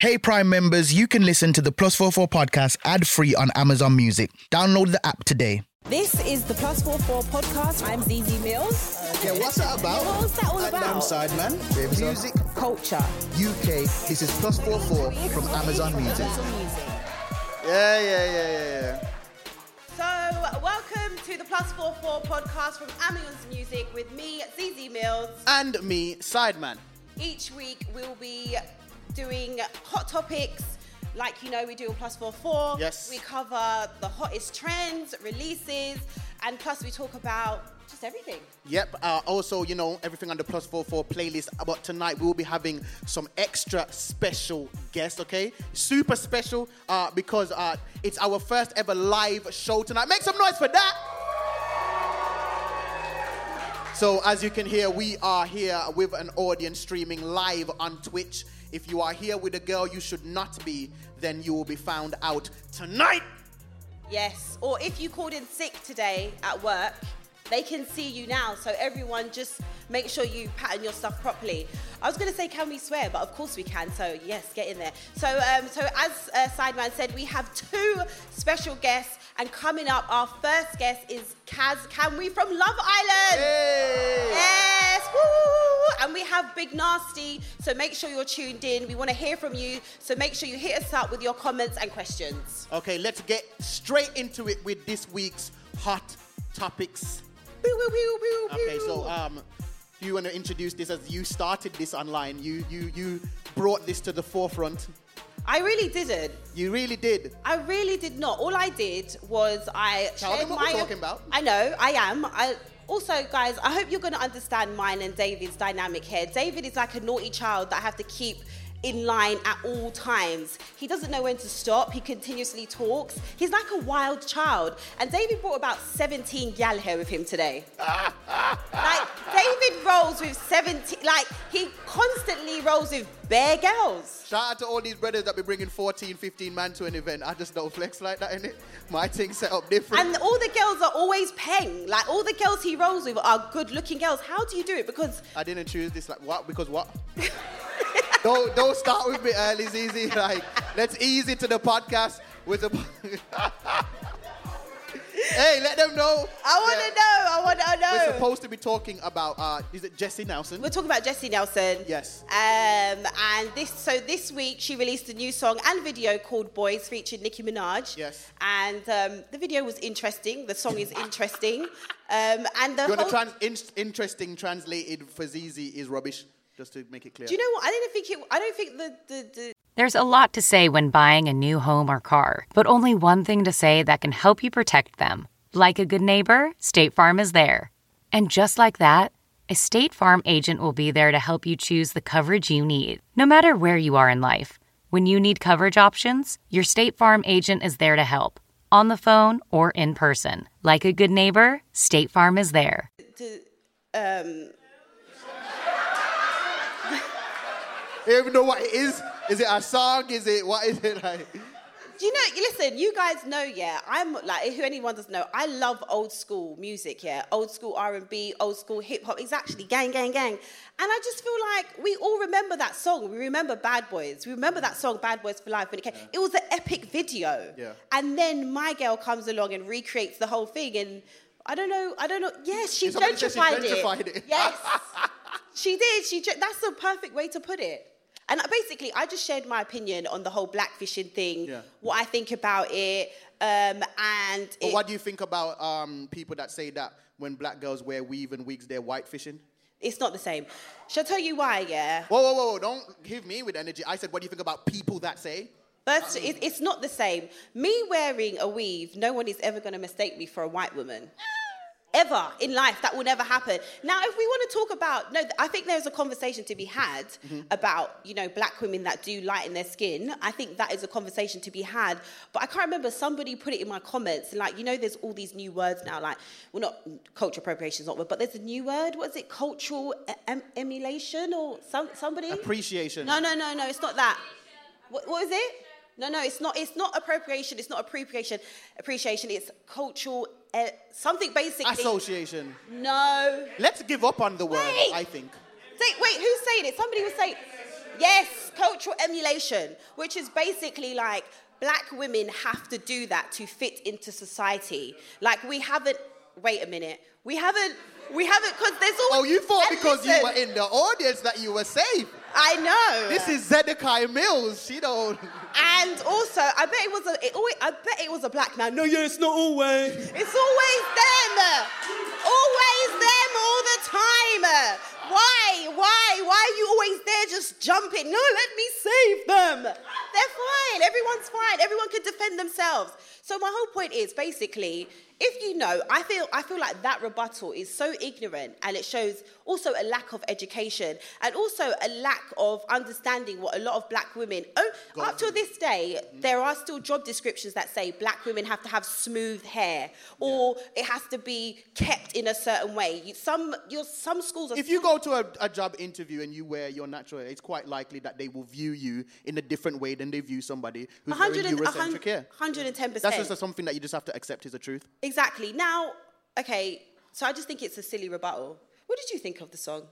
Hey Prime members, you can listen to the Plus 44 podcast ad free on Amazon Music. Download the app today. This is the Plus 44 podcast. I'm Zeze Millz. Yeah, what's that about? What was that all That damn about? side, man. Music Culture. UK. This is plus four four from Amazon Music. Yeah, yeah, yeah, yeah, yeah. So, welcome to the Plus 44 podcast from Amazon's Music with me, Zeze Millz. And me, Sideman. Each week we'll be doing hot topics. Like you know, we do on Plus Four Four. Yes. We cover the hottest trends, releases, and plus we talk about just everything. Yep. Uh, also, you know, everything on the Plus 44 playlist. But tonight we will be having some extra special guests, okay? Super special uh, because uh, it's our first ever live show tonight. Make some noise for that. So, as you can hear, we are here with an audience streaming live on Twitch. If you are here with a girl you should not be, then you will be found out tonight. Yes. Or if you called in sick today at work, they can see you now. So everyone just make sure you pattern your stuff properly. I was going to say, can we swear? But of course we can. So yes, get in there. So, um, so as uh, Sideman said, we have two special guests. And coming up, our first guest is Kaz Kamwi from Love Island. Yes, woo! And we have Big Nasty, so make sure you're tuned in. We want to hear from you, so make sure you hit us up with your comments and questions. Okay, let's get straight into it with this week's hot topics. Okay, so um, you want to introduce this as you started this online. You you you brought this to the forefront. I really didn't. You really did. I really did not. All I did was I Tell shared them what my. we're talking about. I know, I am. I also, guys, I hope you're going to understand mine and David's dynamic here. David is like a naughty child that I have to keep in line at all times. He doesn't know when to stop. He continuously talks. He's like a wild child. And David brought about 17 gal here with him today. like David rolls with 17. Like he constantly rolls with bare girls. Shout out to all these brothers that be bringing 14, 15 man to an event. I just don't flex like that in it. My thing set up different. And all the girls are always paying. Like all the girls he rolls with are good looking girls. How do you do it? Because I didn't choose this. Like what? Because what? don't don't start with me early, easy. Like let's ease into the podcast with the. hey, let them know. I want to know. I want to know. We're supposed to be talking about. Uh, is it Jesy Nelson? We're talking about Jesy Nelson. Yes. Um, and this, so this week she released a new song and video called "Boys" featuring Nicki Minaj. Yes. And um, the video was interesting. The song is interesting. Um, and the You want whole, trans- in- interesting translated for Zeze is rubbish, just to make it clear. do you know what? I didn't think it. I don't think the the, the There's a lot to say when buying a new home or car, but only one thing to say that can help you protect them. Like a good neighbor, State Farm is there. And just like that, a State Farm agent will be there to help you choose the coverage you need, no matter where you are in life. When you need coverage options, your State Farm agent is there to help, on the phone or in person. Like a good neighbor, State Farm is there. um, Do you even know what it is? Is it a song? Is it what is it like? Do you know? Listen, you guys know, yeah. I'm like, who anyone doesn't know, I love old school music, yeah. Old school R and B, old school hip hop. It's actually gang, gang, gang. And I just feel like we all remember that song. We remember Bad Boys. We remember that song, Bad Boys for Life, when it came. It was an epic video. Yeah. And then my girl comes along and recreates the whole thing, and I don't know. I don't know. Yes, she said she gentrified, gentrified it. it. Yes, she did. She. That's the perfect way to put it. And basically, I just shared my opinion on the whole blackfishing thing, Yeah. what I think about it, um, and But it- what do you think about um, people that say that when black girls wear weave and wigs, they're white fishing? it's not the same. Shall I tell you why? Yeah. Whoa, whoa, whoa! Don't give me with energy. I said, what do you think about people that say? First, it, it's not the same. Me wearing a weave, no one is ever going to mistake me for a white woman. Ever in life, that will never happen. Now, if we want to talk about, no, I think there's a conversation to be had mm-hmm. about, you know, black women that do lighten their skin. I think that is a conversation to be had. But I can't remember, somebody put it in my comments, like, you know, there's all these new words now, like, well, not cultural appropriation is not word, but there's a new word. What is it? Cultural em- emulation or some, somebody? Appreciation. No, no, no, no, it's not that. What, what is it? No, no, it's not. It's not appropriation. It's not appreciation. Appreciation. It's cultural. Uh, something basic Association. No. Let's give up on the word. Wait. I think. Say, wait, who's saying it? Somebody was saying. Yes, cultural emulation, which is basically like black women have to do that to fit into society. Like we haven't. Wait a minute. We haven't. We haven't because there's always. Oh, you thought because you were in the audience that you were safe. I know. This is Zedekiah Mills. She don't. And also, I bet it was a. It always, I bet it was a black man. No, yeah, it's not always. It's always them. Always them all the time. Why? Why? Why are you always there just jumping? No, let me save them. They're fine. Everyone's fine. Everyone can defend themselves. So my whole point is basically, if you know, I feel I feel like that rebuttal is so ignorant and it shows also a lack of education and also a lack of understanding what a lot of black women oh, up to this day there are still job descriptions that say black women have to have smooth hair or it has to be kept in a certain way. You, some your some schools are If you go to a, a job interview and you wear your natural hair, it's quite likely that they will view you in a different way than they view somebody who's wearing 100 and- Eurocentric hair. 110%. That's just something that you just have to accept is the truth. Exactly. Now, okay, so I just think it's a silly rebuttal. What did you think of the song?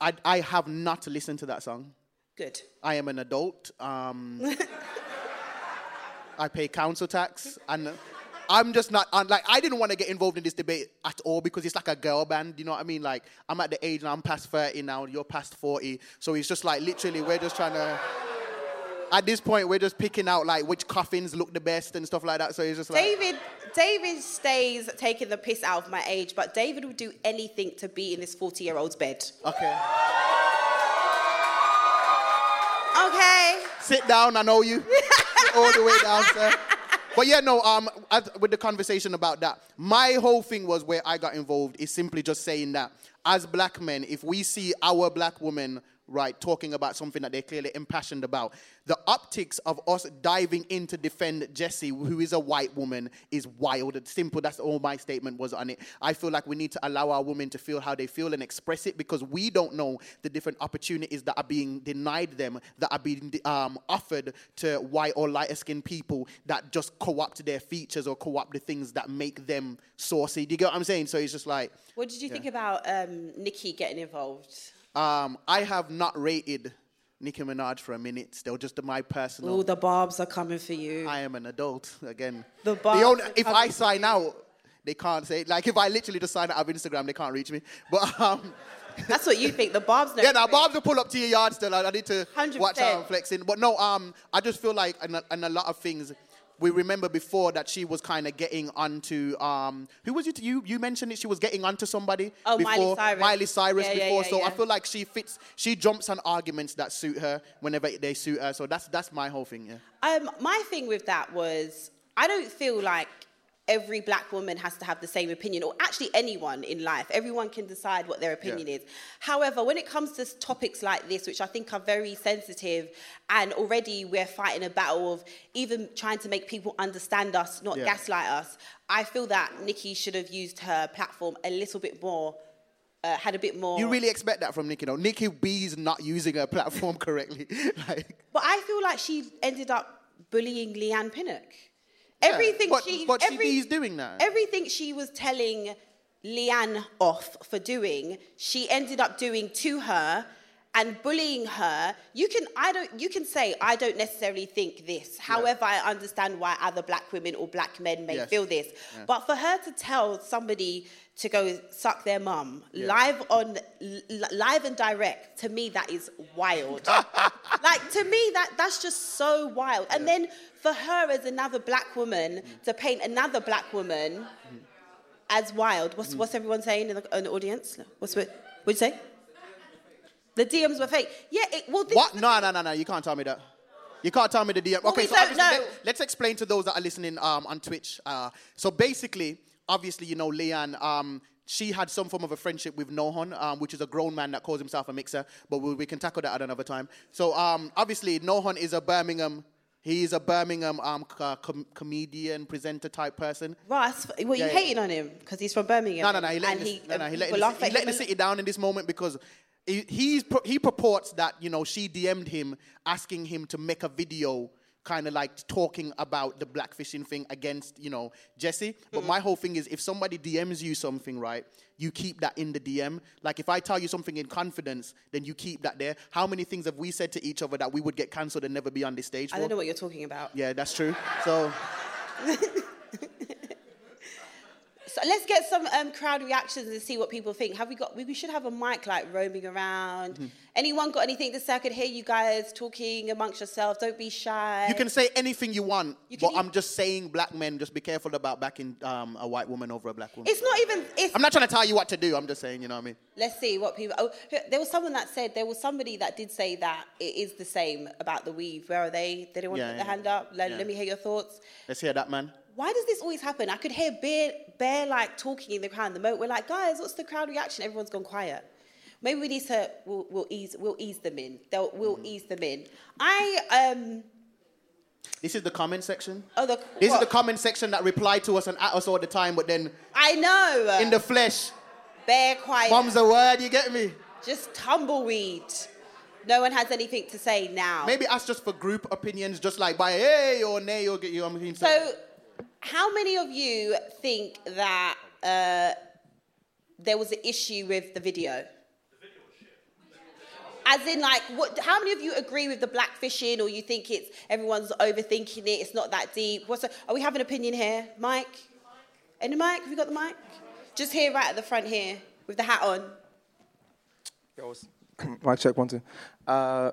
I, I have not listened to that song. Good. I am an adult. Um, I pay council tax, and I'm just not I'm like I didn't want to get involved in this debate at all because it's like a girl band. You know what I mean? Like I'm at the age now. I'm past 30 now. You're past 40, so it's just like literally we're just trying to. At this point, we're just picking out like which coffins look the best and stuff like that. So it's just like David, David stays taking the piss out of my age, but David would do anything to be in this 40 year old's bed. okay, Okay. sit down. I know you all the way down, sir. But yeah, no. Um, as, with the conversation about that, my whole thing was where I got involved is simply just saying that as black men, if we see our black women right talking about something that they're clearly impassioned about, the optics of us diving in to defend Jesy, who is a white woman, is wild. It's simple. That's all my statement was on it. I feel like we need to allow our women to feel how they feel and express it because we don't know the different opportunities that are being denied them, that are being um, offered to white or lighter skinned people that just co-opt their features or co-opt the things that make them saucy. Do you get what I'm saying? So it's just like, What did you think about um, Nicki getting involved? Um, I have not rated Nicki Minaj for a minute. Still, just my personal. Oh, the barbs are coming for you. I am an adult again. The The only, if I sign out, they can't say like if I literally just sign out of Instagram, they can't reach me. But um, That's what you think. The barbs yeah, now. Bob's will pull up to your yard still. I, I need to 100%. watch out I'm flexing. But no, um, I just feel like and a lot of things. We remember before that she was kind of getting onto um, who was it? You you mentioned it. She was getting onto somebody Oh, Miley before Cyrus. Miley Cyrus Yeah, yeah, before. yeah, so I feel like she fits. She jumps on arguments that suit her whenever they suit her. So that's that's my whole thing. Yeah. Um, my thing with that was I don't feel like every black woman has to have the same opinion, or actually anyone in life. Everyone can decide what their opinion Yeah. is. However, when it comes to topics like this, which I think are very sensitive, and already we're fighting a battle of even trying to make people understand us, not Yeah. gaslight us, I feel that Nicki should have used her platform a little bit more. Uh, had a bit more. You really expect that from Nicki, though. Nicki B is not using her platform correctly. like, But I feel like she ended up bullying Leigh-Anne Pinnock. Everything she, but she every- is doing now. Everything she was telling Leigh-Anne off for doing, she ended up doing to her and bullying her. You can, I don't, you can say I don't necessarily think this. However, I understand why other black women or black men may Yes. feel this. But for her to tell somebody to go suck their mum Yeah. live on li- live and direct to me that is wild like to me that that's just so wild and then for her as another black woman to paint another black woman as wild what's, what's everyone saying in the, in the audience what's what what'd you say the DMs were fake yeah it, well this what? No, no, no, no. You can't tell me that. You can't tell me the DM. Well, okay, so let, us explain to those that are listening um, on Twitch. Uh, so basically, obviously, you know, Leigh-Anne, um, she had some form of a friendship with Nohon, um, which is a grown man that calls himself a mixer, but we, we can tackle that at another time. So um, obviously, Nohon is a Birmingham. He is a Birmingham um, co- com- comedian, presenter type person. Ross, well, you Yeah, yeah. hating on him because he's from Birmingham. No, no, no. He this, he, no, no, he letting, this, he letting the city down in this moment because he, he's, he purports that, you know, she DM'd him asking him to make a video kind of like talking about the blackfishing thing against, you know, Jesy. But my mm-hmm. whole thing is if somebody DMs you something, right, you keep that in the DM. Like if I tell you something in confidence, then you keep that there. How many things have we said to each other that we would get cancelled and never be on this stage I for? don't know what you're talking about. Yeah, that's true. So So let's get some um, crowd reactions and see what people think. Have we got? We should have a mic like roaming around. Mm-hmm. Anyone got anything to say? I could hear you guys talking amongst yourselves. Don't be shy. you can say anything you want, You but I'm just saying, black men, just be careful about backing um, a white woman over a black woman. It's not even. It's, I'm not trying to tell you what to do. I'm just saying, you know what I mean? Let's see what people. Oh, there was someone that said there was somebody that did say that it is the same about the weave. Where are they? They didn't want Yeah, to put yeah. their hand up. Let, Yeah. let me hear your thoughts. Let's hear that, man. Why does this always happen? I could hear Bear, Bear like talking in the crowd. The moment we're like, guys, what's the crowd reaction? Everyone's gone quiet. Maybe we need to. We'll, we'll ease. We'll ease them in. They'll, we'll Mm-hmm. ease them in. I um. This is the comment section. Oh, the, This what? is the comment section that reply to us and at us all the time, but then I know. in the flesh, Bear quiet. bombs a word. You get me? Just tumbleweed. No one has anything to say now. Maybe ask just for group opinions, just like by hey or nay or get you. I mean, So, how many of you think that uh, there was an issue with the video? As in, like, what? How many of you agree with the blackfishing, or you think it's everyone's overthinking it? It's not that deep. What's? A, are we having an opinion here, Mike? Any mic? Have you got the mic? Just here, right at the front here, with the hat on. Girls. Mic check one two. Uh,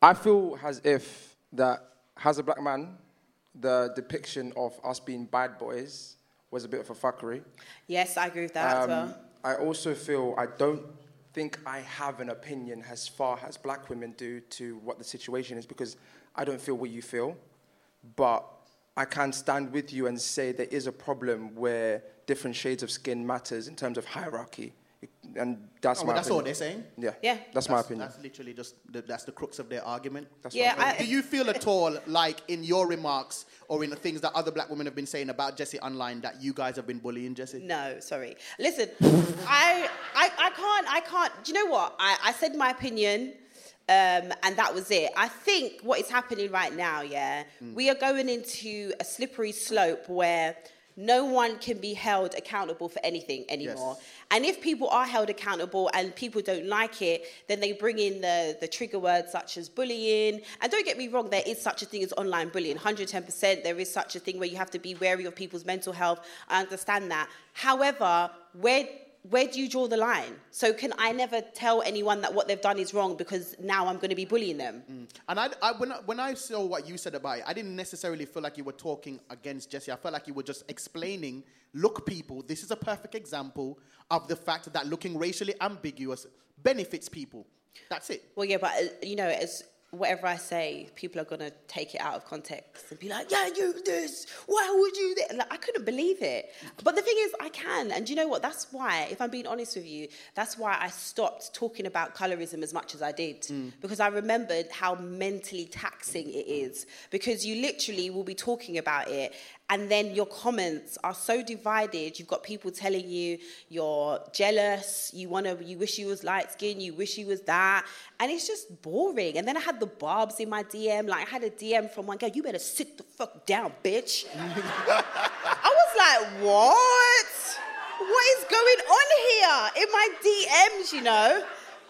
I feel as if that as a black man, the depiction of us being bad boys was a bit of a fuckery. Yes, I agree with that as Um, well. I also feel I don't think I have an opinion as far as black women do to what the situation is because I don't feel what you feel, but I can stand with you and say there is a problem where different shades of skin matters in terms of hierarchy, and that's Oh, my. well, that's all they're saying. Yeah, Yeah. that's, my opinion. That's literally just the, that's the crux of their argument. That's Yeah, my opinion. I- Do you feel at all like in your remarks or in the things that other black women have been saying about Jesy online that you guys have been bullying Jesy? No, sorry. Listen, I, I, I can't, I can't. Do you know what? I, I said my opinion, um, and that was it. I think what is happening right now, yeah, we are going into a slippery slope where no one can be held accountable for anything anymore. Yes. And if people are held accountable and people don't like it, then they bring in the, the trigger words such as bullying. And don't get me wrong, there is such a thing as online bullying. 110%, there is such a thing where you have to be wary of people's mental health. I understand that. However, where where do you draw the line? So can I never tell anyone that what they've done is wrong because now I'm going to be bullying them? And I, I, when, I, when I saw what you said about it, I didn't necessarily feel like you were talking against Jesy. I felt like you were just explaining, look, people, this is a perfect example of the fact that looking racially ambiguous benefits people. That's it. Well, yeah, but uh, you know, as whatever I say, people are gonna take it out of context and be like, "Yeah, you this. Why would you?" This? Like, I couldn't believe it. But the thing is, I can, and you know what? That's why, if I'm being honest with you, that's why I stopped talking about colorism as much as I did mm. because I remembered how mentally taxing it is. Because you literally will be talking about it, and then your comments are so divided. You've got people telling you you're jealous, you wanna, you wish you was light skinned, you wish you was that, and it's just boring. And then I had the barbs in my DM. Like I had a DM from one girl, you better sit the fuck down, bitch. I was like, what? What is going on here in my DMs? You know.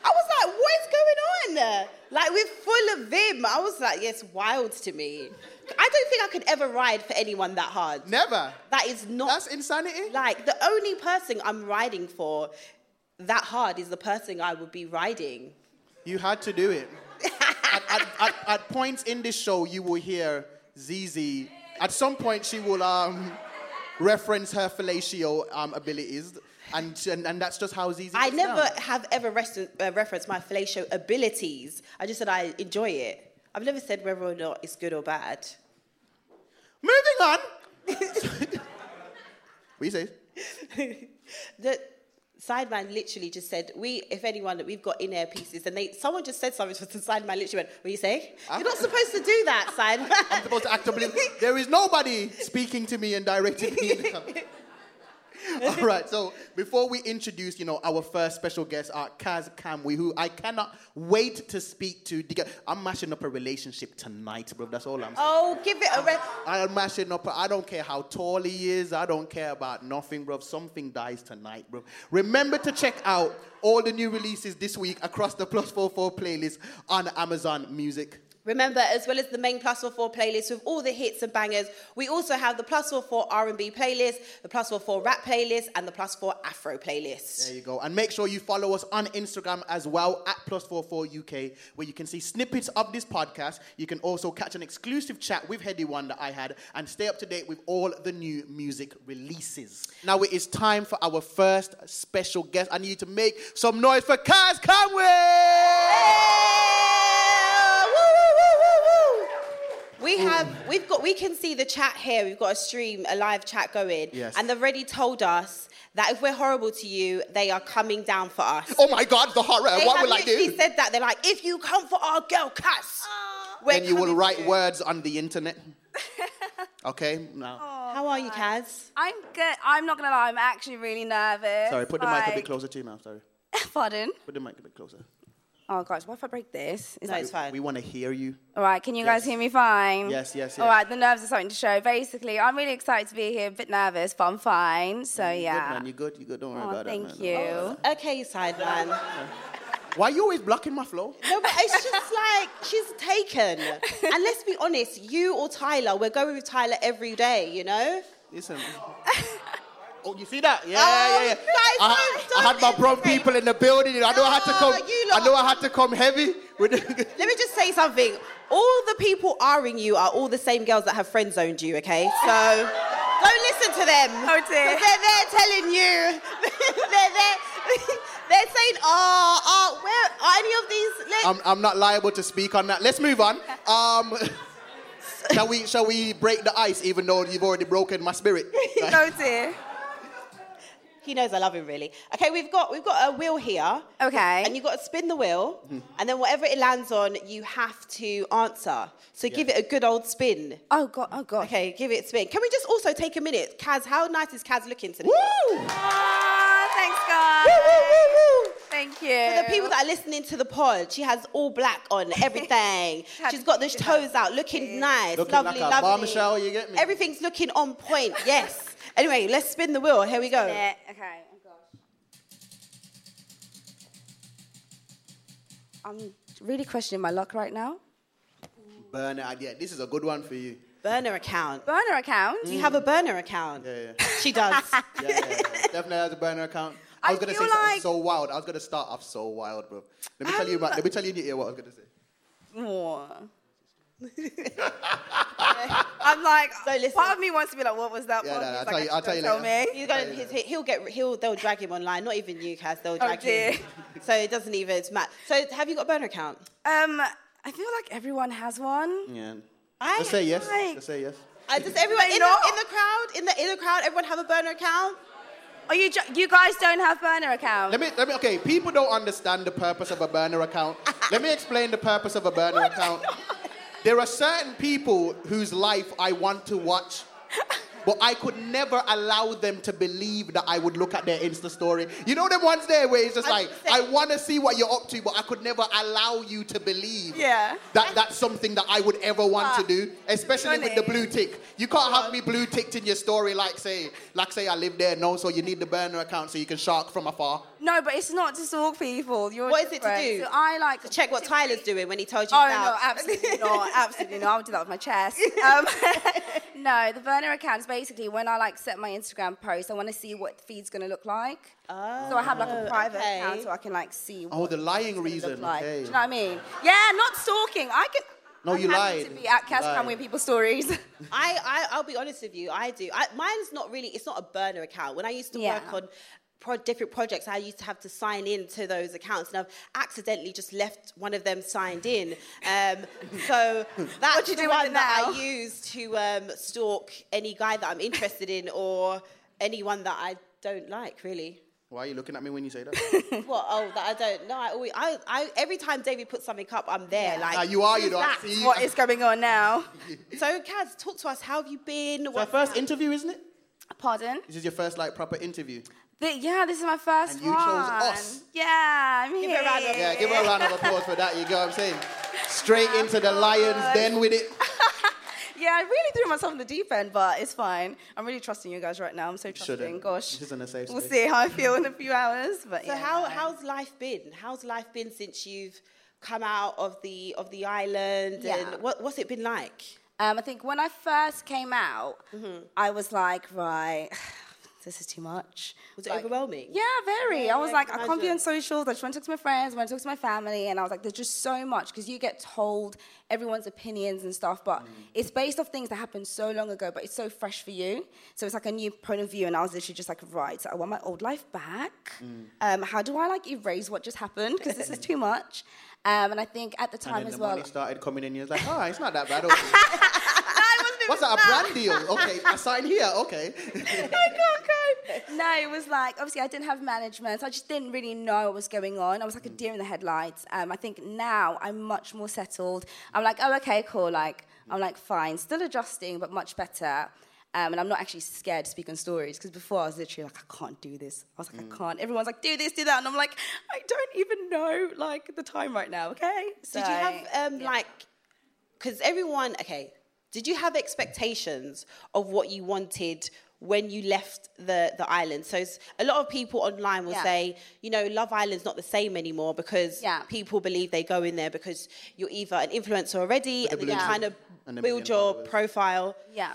I was like, what is going on? Like we're full of vim. I was like, yes, wild to me. I don't think I could ever ride for anyone that hard. Never. That is not That's insanity. like the only person I'm riding for that hard is the person I would be riding. You had to do it. at, at, at, at points in this show, you will hear Zeze. At some point, she will um, reference her fellatio um, abilities, and, and and that's just how Zeze. I never down. have ever uh, referenced my fellatio abilities. I just said I enjoy it. I've never said whether or not it's good or bad. Moving on. what you say? the sideman literally just said, "We, if anyone, that we've got in air pieces." And they, someone just said something to the sideman. Literally went, "What do you say? You're not supposed to do that, sideman." I'm supposed to act oblivious. There is nobody speaking to me and directing me. In the camera. All right, so before we introduce, you know, our first special guest, uh, Kaz Kamwi, who I cannot wait to speak to. I'm mashing up a relationship tonight, bro. That's all I'm saying. Oh, give it a rest. I'm mashing up. I don't care how tall he is. I don't care about nothing, bro. Something dies tonight, bro. Remember to check out all the new releases this week across the Plus 44 playlist on Amazon Music. Remember, as well as the main Plus 44 playlist with all the hits and bangers, we also have the Plus 44 R&B playlist, the Plus 44 rap playlist, and the Plus 4 Afro playlist. There you go. And make sure you follow us on Instagram as well at plus44UK, where you can see snippets of this podcast. You can also catch an exclusive chat with Headie One that I had and stay up to date with all the new music releases. Now it is time for our first special guest. I need you to make some noise for Kaz Kamwi! We have, we've got, we can see the chat here. We've got a stream, a live chat going, Yes. and they've already told us that if we're horrible to you, they are coming down for us. Oh my God, the horror. They what have will I literally do? said that. They're like, if you come for our girl, Kaz, we're Then you will write you." words on the internet. Okay, now. How are you, Kaz? I'm good. I'm not gonna lie. I'm actually really nervous. Sorry, put the mic a bit closer to you now. Sorry. Pardon? Put the mic a bit closer. Oh gosh, what if I break this? Is No, that it's fine. We want to hear you. all right? Can you guys hear me fine? Yes, yes, All yes. right, the nerves are starting to show. Basically, I'm really excited to be here. A bit nervous, but I'm fine. So yeah. You yeah. good, man. you're good? You're good? Don't worry Oh, about thank that, man. you. Okay, sideman. Why are you always blocking my flow? No, but it's just like she's taken. And let's be honest, you or Tyler, we're going with Tyler every day, you know? Listen. Oh, you see that? Yeah, Oh, yeah, yeah. guys, I, I had my don't prom people in the building. I know I had to Oh, come. I know I had to come heavy. With Let me just say something. All the people are-ing you are all the same girls that have friend zoned you, okay? So don't listen to them. Oh, dear. 'Cause They're there telling you. they're there. They're saying, oh, oh, where are any of these? Let- I'm, I'm not liable to speak on that. Let's move on. Um, shall we? Shall we break the ice? Even though you've already broken my spirit. Oh dear. He knows I love him really. Okay, we've got we've got a wheel here. Okay. And you've got to spin the wheel, mm-hmm. and then whatever it lands on, you have to answer. So give it a good old spin. Oh god. Oh god. Okay, give it a spin. Can we just also take a minute? Kaz, how nice is Kaz looking today? Woo! Oh, thanks, guys. Woo, woo, woo, woo. Thank you. For the people that are listening to the pod, she has all black on, everything. She's got the toes out, looking nice, Looking lovely, like a lovely. bombshell, you get me? Everything's looking on point, yes. Anyway, let's spin the wheel. Here we go. Yeah, Okay. Oh gosh. I'm really questioning my luck right now. Burner idea. This is a good one for you. Burner account. Burner account. Do you have a burner account? Yeah, yeah. She does. Yeah, yeah, yeah. Definitely has a burner account. I I was gonna say feel something like- so wild. I was gonna start off so wild, bro. Let me tell you. About, let me tell you in your ear what I was gonna say. Aw. I'm like, So listen. part of me wants to be like, what was that? Yeah, Part no, no, I'll like, tell you- I'll tell you "Don't later." me. He's going, he's, he'll get, he'll, they'll drag him online. Not even you, Kaz. They'll drag Oh, dear. him. So it doesn't even matter. So have you got a burner account? Um, I feel like everyone has one. Yeah. I Just say yes. like- Just say yes. Uh, does everyone They in the, in the crowd, in the in the crowd, everyone have a burner account? Oh, you ju- you guys don't have burner account? Let me, let me, okay, people don't understand the purpose of a burner account. let me explain the purpose of a burner account. There are certain people whose life I want to watch, but I could never allow them to believe that I would look at their Insta story. You know them ones there where it's just like, I want to see what you're up to, but I could never allow you to believe Yeah. that that's something that I would ever want to do, especially with the blue tick. You can't have me blue ticked in your story like say, like say I live there, no, so you need the burner account so you can shark from afar. No, but it's not to stalk people. You're What is it to different. do? So I like To check what Tyler's doing when he told you Oh about. no, absolutely not, absolutely not. I would do that with my chest. Um, no, the burner account is basically when I like set my Instagram post, I want to see what the feed's gonna look like. Oh, so I have like a private okay. account so I can like see. Oh, the lying it's look reason, Like. okay. Do you know what I mean? Yeah, not stalking. I can. No, I'm you happy lied. To be at You Cascam lied. with people's stories. I, I, I'll be honest with you. I do. I, mine's not really. It's not a burner account. When I used to Yeah. work on pro- different projects, I used to have to sign in to those accounts, and I've accidentally just left one of them signed in. Um, so that's you the do one that? I use to um, stalk any guy that I'm interested in or anyone that I don't like. Really. Why are you looking at me when you say that? What? Oh, that I don't know. I always, I, I, every time David puts something up, I'm there. Like, Ah, you are, you know. I that? see. what is going on now? So, Kaz, talk to us. How have you been? It's our first that? interview, isn't it? Pardon? This is your first like proper interview. The- yeah, this is my first And you one. chose us. Yeah, I'm Give here. her a round of Yeah, give her a round of applause for that. You go, what I'm saying. Straight oh, into the lions, then with it. Yeah, I really threw myself in the deep end, but it's fine. I'm really trusting you guys right now. I'm so trusting. Shouldn't. Gosh. This isn't a safe We'll see how I feel in a few hours. But So yeah. how how's life been? How's life been since you've come out of the of the island? Yeah. And what, what's it been like? Um, I think when I first came out, Mm-hmm. I was like, right, this is too much. Was it Like- overwhelming? Yeah, very. Yeah, I was yeah, like, I I can can't be on socials. I just want to talk to my friends, I want to talk to my family. And I was like, there's just so much because you get told everyone's opinions and stuff, but it's based off things that happened so long ago, but it's so fresh for you. So it's like a new point of view. And I was literally just like, right, so I want my old life back. Um, how do I like erase what just happened? Because this is too much. Um, and I think at the time as the well. money started coming in. You was like, oh, it's not that bad. Okay. What's that, a brand deal? Okay, I signed here. Okay. No, it was like obviously I didn't have management, so I just didn't really know what was going on. I was like a deer in the headlights. Um, I think now I'm much more settled. I'm like, oh, okay, cool. Like I'm like fine, still adjusting, but much better. Um, and I'm not actually scared to speak on stories because before I was literally like, I can't do this. I was like, I can't. Everyone's like, do this, do that, and I'm like, I don't even know like the time right now. Okay. So, Did you have um, yeah. like, because everyone, okay, did you have expectations of what you wanted when you left the, the island? So a lot of people online will Yeah. say, you know, Love Island's not the same anymore because Yeah. people believe they go in there because you're either an influencer already and then you blue kind of build your followers. profile. Yeah.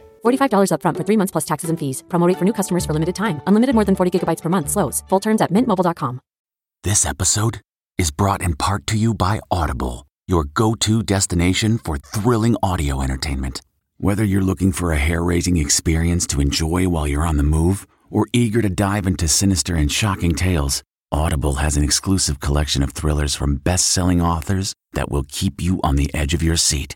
$45 upfront for three months plus taxes and fees. Promo rate for new customers for limited time. Unlimited more than 40 gigabytes per month. Slows. Full terms at mintmobile.com. This episode is brought in part to you by Audible, your go to destination for thrilling audio entertainment. Whether you're looking for a hair raising experience to enjoy while you're on the move or eager to dive into sinister and shocking tales, Audible has an exclusive collection of thrillers from best selling authors that will keep you on the edge of your seat.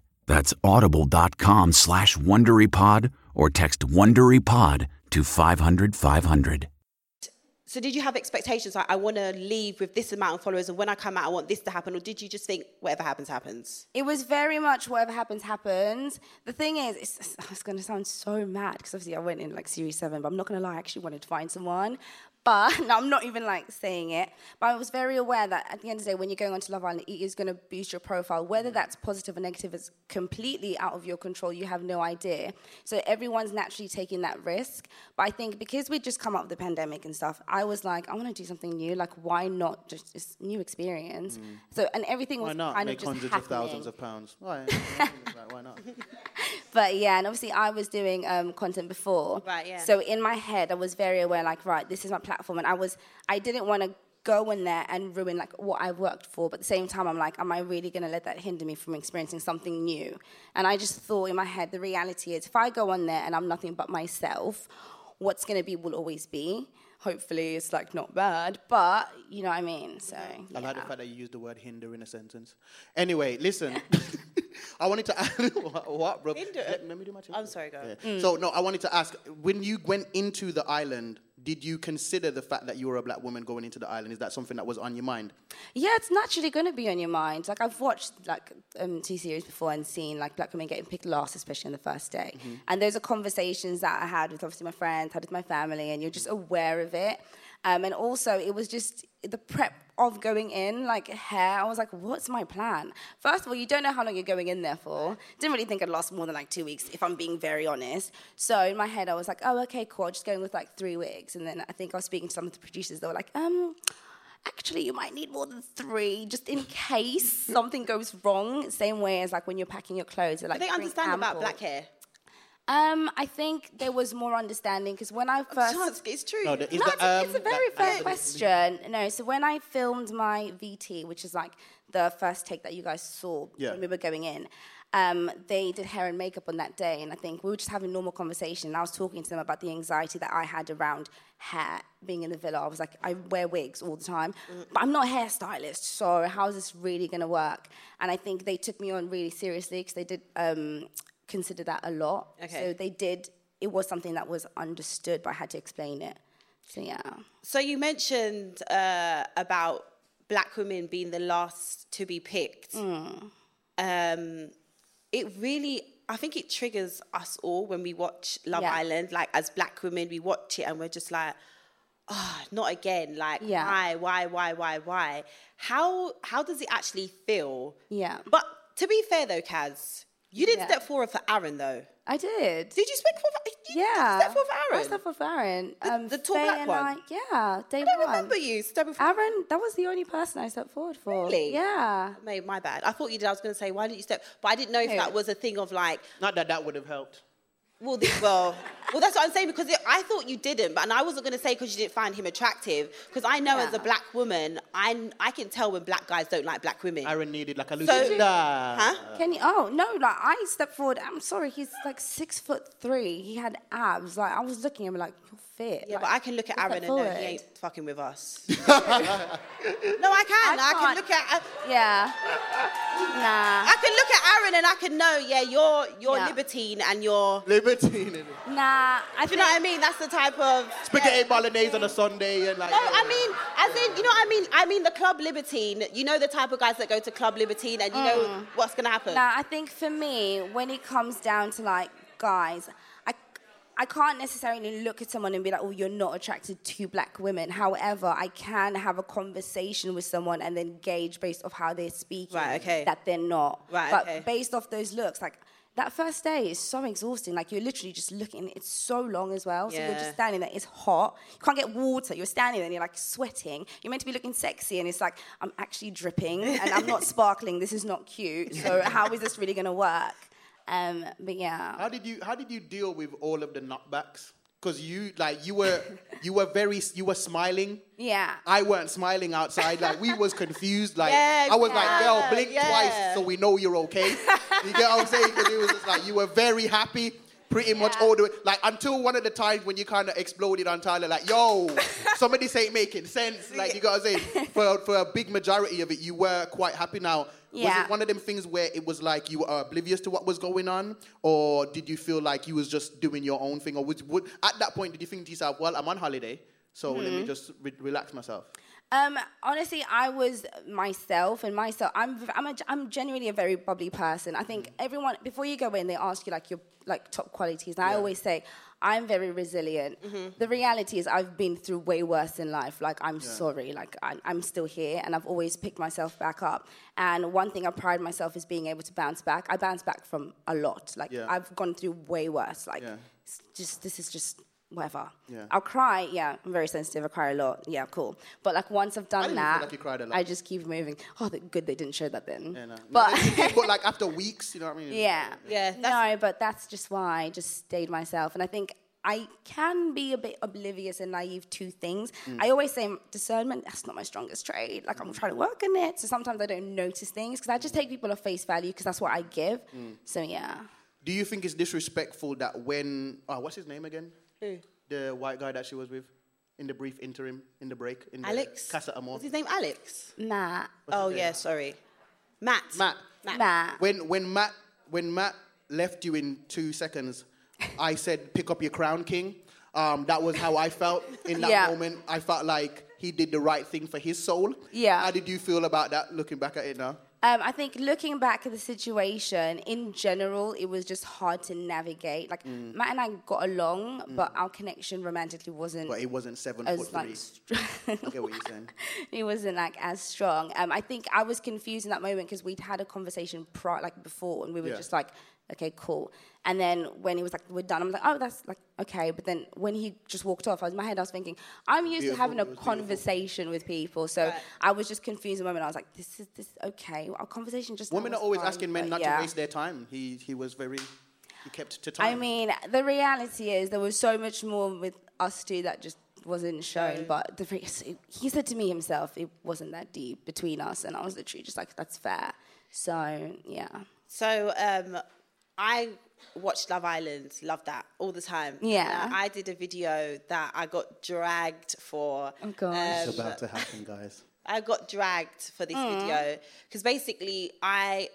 That's audible.com slash WonderyPod or text WonderyPod to 500 500. so did you have expectations like I want to leave with this amount of followers and when I come out I want this to happen or did you just think whatever happens happens? It was very much whatever happens, happens. The thing is, it's, it's going to sound so mad because obviously I went in like Series 7, but I'm not going to lie, I actually wanted to find someone. But no, I'm not even like saying it. But I was very aware that at the end of the day, when you're going on to Love Island, it is going to boost your profile. Whether mm. that's positive or negative is completely out of your control. You have no idea. So everyone's naturally taking that risk. But I think because we just come out of the pandemic and stuff, I was like, I want to do something new. Like, why not just this new experience? Mm. So and everything was Why not kind make of just hundreds happening. of thousands of pounds? Why? Why not? But yeah, and obviously I was doing um, content before. Right, yeah. So in my head, I was very aware, like, right, this is my platform, and I was, I didn't want to go in there and ruin like what I worked for. But at the same time, I'm like, am I really going to let that hinder me from experiencing something new? And I just thought in my head, the reality is, if I go on there and I'm nothing but myself, what's going to be will always be. Hopefully, it's like not bad, but you know what I mean. So I like the fact that you used the word hinder in a sentence. Anyway, listen. I wanted to ask what, what, bro? Hinder? Let, let me do my thing. I'm sorry, go. Yeah. So no, I wanted to ask: when you went into the island, did you consider the fact that you were a black woman going into the island? Is that something that was on your mind? Yeah, it's naturally going to be on your mind. Like I've watched like um, two series before and seen like black women getting picked last, especially on the first day. And those are conversations that I had with obviously my friends, had with my family, and you're just aware of it. Um, and also, it was just the prep of going in, like hair. I was like, what's my plan? First of all, you don't know how long you're going in there for. Didn't really think I'd last more than like two weeks, if I'm being very honest. So in my head, I was like, oh, okay, cool. Just going with like three wigs. And then I think I was speaking to some of the producers. They were like, um, actually, you might need more than three, just in case something goes wrong. Same way as like when you're packing your clothes. they're Like they understand about black hair? Um, I think there was more understanding because when I first, Chance, it's true. No, the- is no, the, it's, a, it's a um, very that- fair that- question. No, so when I filmed my VT, which is like the first take that you guys saw Yeah. when we were going in, um, they did hair and makeup on that day, and I think we were just having normal conversation. And I was talking to them about the anxiety that I had around hair being in the villa. I was like, I wear wigs all the time, but I'm not a hairstylist, so how is this really going to work? And I think they took me on really seriously because they did um, consider that a lot. Okay. So they did. It was something that was understood, but I had to explain it. So yeah. So you mentioned uh, about black women being the last to be picked. Um, it really, I think it triggers us all when we watch Love Yeah. Island. Like as black women, we watch it and we're just like, oh, not again. Like Yeah. why, why, why, why, why? How how does it actually feel? Yeah. But to be fair though, Kaz, you didn't Yeah. step forward for Aaron though. I did. Did you speak for? You Yeah. Step forward for I Aaron. stepped forward for Aaron. Um, the tall Faye black one? I, yeah, day I don't one. remember you stepping for. Aaron, that was the only person I stepped forward for. Really? Yeah. Made my bad. I thought you did. I was going to say, why didn't you step? But I didn't know if Who? that was a thing of like, Not that that would have helped. Well, the, well, well. That's what I'm saying because it, I thought you didn't, but and I wasn't going to say because you didn't find him attractive. Because I know as a black woman, I I can tell when black guys don't like black women. Aaron needed like a So- Huh? Can you? Oh no! Like I stepped forward. I'm sorry. He's like six foot three. He had abs. Like I was looking at him like you're fit. Yeah, Like, but I can look at Aaron and know he ain't fucking with us. no, I can. I, can can't. look at. I, Yeah. Nah. I can look at Aaron and I can know. Yeah, you're you're Yeah. libertine and you're. Libertine. Nah. I Do you know what I mean? That's the type of Spaghetti bolognese on a Sunday and like. No, I mean, as in, you know what I mean? I mean the Club Libertine. You know the type of guys that go to Club Libertine and you know mm. what's going to happen. Now, I think for me, when it comes down to like guys, I, can't necessarily look at someone and be like, oh, you're not attracted to black women. However, I can have a conversation with someone and then gauge based off how they're speaking Right, okay. that they're not. Right, but okay. based off those looks, like that first day is so exhausting. Like you're literally just looking. It's so long as well. So you're just standing there. It's hot. You can't get water. You're standing there and you're like sweating. You're meant to be looking sexy, and it's like I'm actually dripping and I'm not sparkling. This is not cute. So how is this really gonna work? Um, but yeah. How did you How did you deal with all of the knockbacks? Because you like you were you were very you were smiling. Yeah. I weren't smiling outside. Like we was confused. Like Yeah, I was like, girl, blink yeah. twice so we know you're okay. You get what I'm saying? Because it was just like you were very happy. Pretty much all the way, like until one of the times when you kind of exploded on Tyler, like, yo, some of this ain't making sense. Like, you gotta say, for, for a big majority of it, you were quite happy now. Was it one of them things where it was like you were oblivious to what was going on? Or did you feel like you was just doing your own thing? Or would, at that point, did you think to yourself, well, I'm on holiday, so let Mm-hmm. me just re- relax myself? Um, honestly, I was myself, and myself. I'm I'm a, I'm genuinely a very bubbly person. I think everyone before you go in, they ask you like your like top qualities. And I always say I'm very resilient. Mm-hmm. The reality is I've been through way worse in life. Like I'm sorry, like I, I'm still here, and I've always picked myself back up. And one thing I pride myself is being able to bounce back. I bounce back from a lot. Like Yeah. I've gone through way worse. Like Yeah. just this is just whatever. Yeah. I'll cry. Yeah, I'm very sensitive. I cry a lot. Yeah, cool. But like once I've done didn't feel that, like you cried a lot. I just keep moving. Oh, the, good they didn't show that then. Yeah, no. But but like after weeks, you know what I mean? yeah, Yeah, no, but that's just why I just stayed myself, and I think. I can be a bit oblivious and naive to things. Mm. I always say discernment, that's not my strongest trait. Like, I'm trying to work on it. So sometimes I don't notice things because I just take people at face value because that's what I give. Mm. So, yeah. Do you think it's disrespectful that when oh, what's his name again? Who? The white guy that she was with in the brief interim in the break in the Alex? Casa Amor. What's his name? Alex? Nah. oh, yeah, sorry. Matt. Matt. Matt. Nah. When when Matt when Matt left you in two seconds, I said pick up your crown, King. Um, that was how I felt in that Yeah. moment. I felt like he did the right thing for his soul. Yeah. How did you feel about that? Looking back at it now. Um, I think looking back at the situation in general, it was just hard to navigate. Like Mm. Matt and I got along, but our connection romantically wasn't But it wasn't seven as foot like. three. I get what you're saying. it wasn't like as strong. Um, I think I was confused in that moment because we'd had a conversation pri- like before, and we were Yeah. just like okay, cool. And then when he was like, we're done, I'm like, oh, that's like, okay. But then when he just walked off, I was in my head, I was thinking, I'm used Beautiful. to having a It was beautiful. conversation with people. So Right. I was just confused in the moment. I was like, this is this okay. Our conversation just Women are always fine, asking men not yeah. to waste their time. He he was very he kept to time. I mean, the reality is there was so much more with us two that just wasn't shown. But the, he said to me himself, it wasn't that deep between us, and I was literally just like, that's fair. So yeah, So um, I watched Love Island, love that all the time. Yeah. And I did a video that I got dragged for. Oh, gosh. Um, it's about to happen, guys. I got dragged for this video because basically I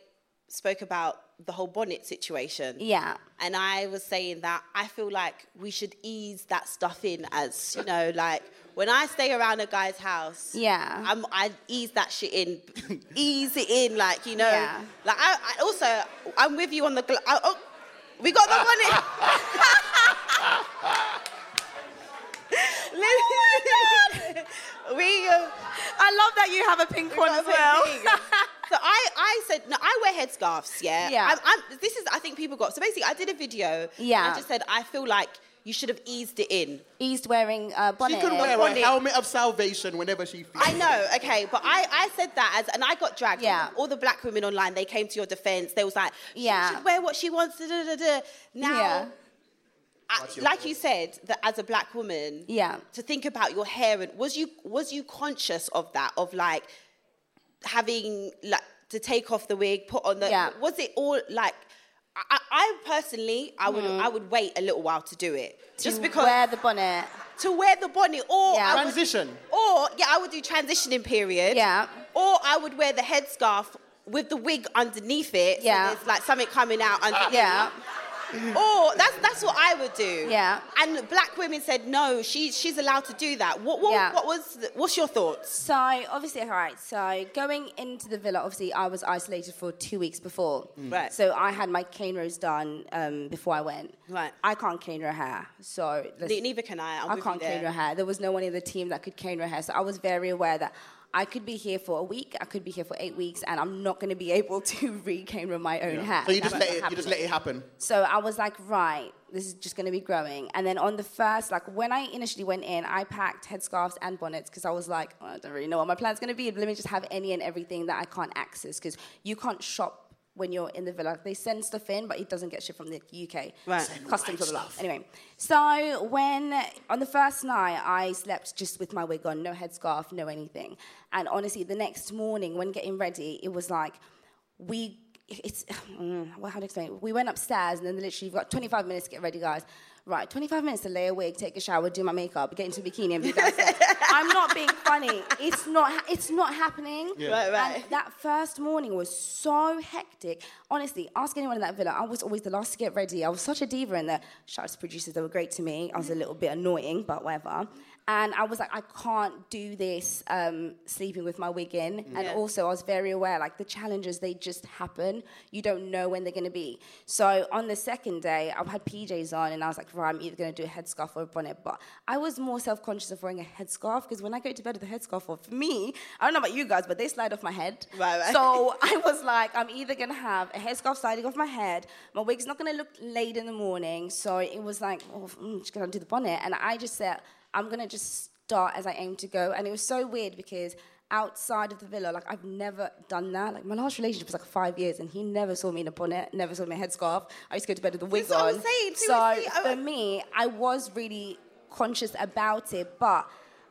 spoke about the whole bonnet situation. yeah, And I was saying that I feel like we should ease that stuff in as, you know, like when I stay around a guy's house, Yeah. I'm, I ease that shit in, ease it in, like, you know. Yeah. Like, I, I also, I'm with you on the, gl- I, oh, we got the bonnet. we, um, I love that you have a pink one as well. so I, I said no. I wear headscarves. Yeah. Yeah. I'm, I'm, this is I think people got. So basically, I did a video. Yeah. I just said I feel like you should have eased it in. Eased wearing uh, a bonnet. She could wear a helmet of salvation whenever she feels. I know. Okay, but I, I said that as and I got dragged. Yeah. All the black women online, they came to your defense. They was like, Yeah. she should wear what she wants. Da, da, da, da. Now. Yeah. I- like you said, that as a black woman, Yeah. to think about your hair and was you was you conscious of that of like having like to take off the wig, put on the Yeah. was it all like I, I- I personally I would hmm. I would wait a little while to do it just To because wear the bonnet. to wear the bonnet or Yeah. I would- Transition. or yeah I would do transitioning period Yeah. or I would wear the headscarf with the wig underneath it so Yeah. there's like something coming out underneath Yeah. or that's that's what I would do. Yeah. And black women said no, she she's allowed to do that. What what, Yeah. what was the, what's your thoughts? So obviously, all right. So going into the villa, obviously, I was isolated for two weeks before. Right. So I had my cane rows done um, before I went. Right. I can't cane her hair, so Ne- neither can I. I'm I can't you cane her hair. There was no one in the team that could cane her hair, so I was very aware that. I could be here for a week, I could be here for eight weeks, and I'm not going to be able to re-cane my own hair. So you just let it you just let it happen. So I was like, right, this is just going to be growing. And then on the first, like when I initially went in, I packed headscarves and bonnets because I was like, oh, I don't really know what my plan's going to be. Let me just have any and everything that I can't access because you can't shop when you're in the villa. They send stuff in, but it doesn't get shipped from the UK. Right. Customs blah, blah. Anyway, so when on the first night I slept just with my wig on, no headscarf, no anything. And honestly, the next morning when getting ready, it was like we it's mm, well, how to explain it? We went upstairs and then literally you've got 25 minutes to get ready, guys. Right, 25 minutes to lay a wig, take a shower, do my makeup, get into a bikini, and be downstairs. I'm not being funny. It's not. ha- It's not happening. Yeah. Right, right. And that first morning was so hectic. Honestly, ask anyone in that villa. I was always the last to get ready. I was such a diva in there. Shout out to producers; they were great to me. I was a little bit annoying, but whatever. And I was like, I can't do this um, sleeping with my wig in. And Yeah. also, I was very aware, like the challenges, they just happen. You don't know when they're going to be. So on the second day, I've had PJs on, and I was like, right, I'm either going to do a headscarf or a bonnet. But I was more self-conscious of wearing a headscarf because when I go to bed with a headscarf on, for me, I don't know about you guys, but they slide off my head. Right, right. So I was like, I'm either going to have a headscarf sliding off my head. My wig's not going to look late in the morning. So it was like, oh, I'm just going to do the bonnet. And I just said, I'm going to just start as I aim to go. And it was so weird because outside of the villa, like I've never done that. Like my last relationship was like five years and he never saw me in a bonnet, never saw me in a headscarf. I used to go to bed with a wig That's what I on. was saying, So seriously, I- for me, I was really conscious about it, but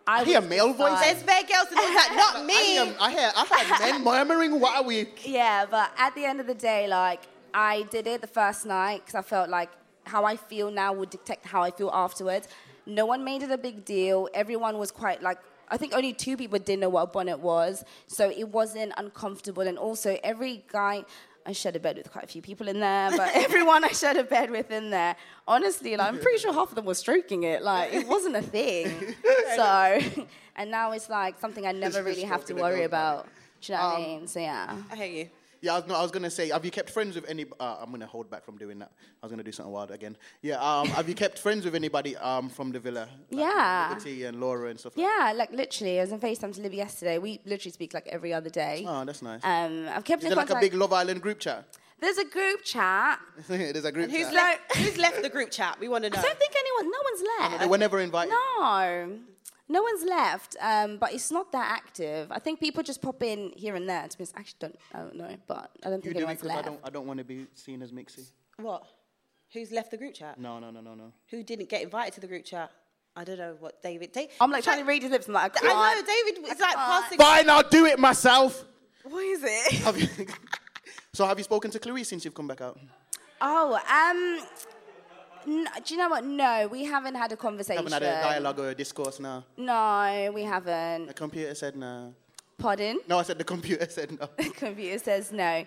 I, I hear was male just voice. like- There's bare girls in that, not I me. hear, I hear, I heard men murmuring, "What are we?" Yeah, but at the end of the day, like I did it the first night because I felt like how I feel now would dictate how I feel afterwards. No one made it a big deal. Everyone was quite like. I think only two people didn't know what a bonnet was, so it wasn't uncomfortable. And also, every guy, I shared a bed with quite a few people in there, but everyone I shared a bed with in there, honestly, like, I'm pretty sure half of them were stroking it. Like, it wasn't a thing. so, and now it's like something I never really have to worry about. Do you know what I um, mean? So, yeah. I hear you. Yeah, I was, no, I was gonna say, have you kept friends with any? Uh, I'm gonna hold back from doing that. I was gonna do something wild again. Yeah, um, have you kept friends with anybody um, from the villa? Like Yeah. Liberty and Laura and stuff. like Yeah, like literally, I was on FaceTime to Libby yesterday. We literally speak like every other day. Oh, that's nice. Um, I've kept Is there like a contact. big Love Island group chat? There's a group chat. There's a group. Who's chat. left? who's left the group chat? We want to know. I don't think anyone, no one's left. They were never invited. No, no one's left. Um, but it's not that active. I think people just pop in here and there. To be honest, I actually don't, I don't know, but I don't You think do it anyone's because I don't. I don't want to be seen as mixy. What? Who's left the group chat? No, no, no, no, no. Who didn't get invited to the group chat? I don't know what David. Da- I'm like trying to read his lips. I'm like, I, I can't. know David was like passing. Fine, I'll do it myself. What is it? Have you, so have you spoken to Chloe since you've come back out? Oh, um, n- do you know what? No, we haven't had a conversation. Haven't had a dialogue or a discourse now. No, we haven't. The computer said no. Pardon? No, I said the computer said no. The computer says no.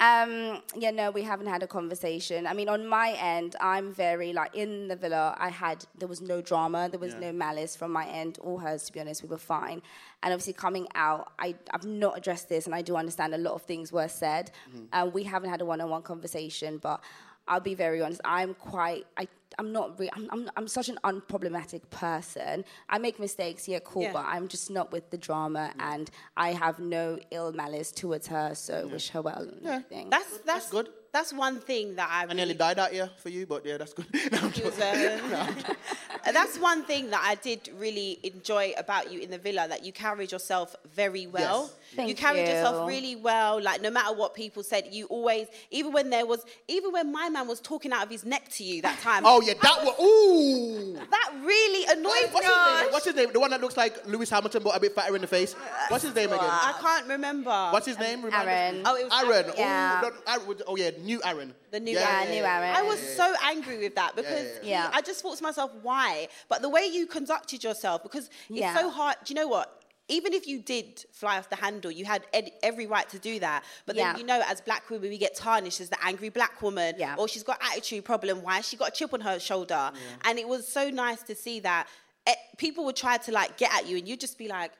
Um, yeah, no, we haven't had a conversation. I mean, on my end, I'm very like in the villa. I had there was no drama, there was Yeah. no malice from my end or hers. To be honest, we were fine. And obviously, coming out, I I've not addressed this, and I do understand a lot of things were said. Uh, we haven't had a one-on-one conversation, but I'll be very honest. I'm quite. I I'm not. Re- I'm, I'm I'm such an unproblematic person. I make mistakes, yeah, cool, Yeah. but I'm just not with the drama, mm. and I have no ill malice towards her. So wish her well. and everything. That's that's good. That's one thing that I. I nearly died out here for you, but yeah, that's good. Uh, no, I'm joking. And uh, that's one thing that I did really enjoy about you in the villa that you carried yourself very well. Yes. Thank you carried you. yourself really well. Like no matter what people said, you always, even when there was, even when my man was talking out of his neck to you that time. Oh yeah, that was ooh. That really annoyed What's me. his? What's his name? The one that looks like Lewis Hamilton but a bit fatter in the face. What's his name again? I can't remember. What's his name? Remind Aaron. please. Oh, it was Aaron. Aaron. Yeah. Ooh, not Aaron. Oh yeah, new Aaron. The new Yeah, Aaron. new Aaron. I was so angry with that because yeah. he- Yeah. I just thought to myself, why? But the way you conducted yourself, because it's Yeah. so hard. Do you know what? Even if you did fly off the handle, you had ed- every right to do that. But then Yeah. you know, as black women, we get tarnished as the angry black woman, Yeah. or she's got attitude problem. Why she got a chip on her shoulder? And it was so nice to see that eh, people would try to like get at you, and you'd just be like,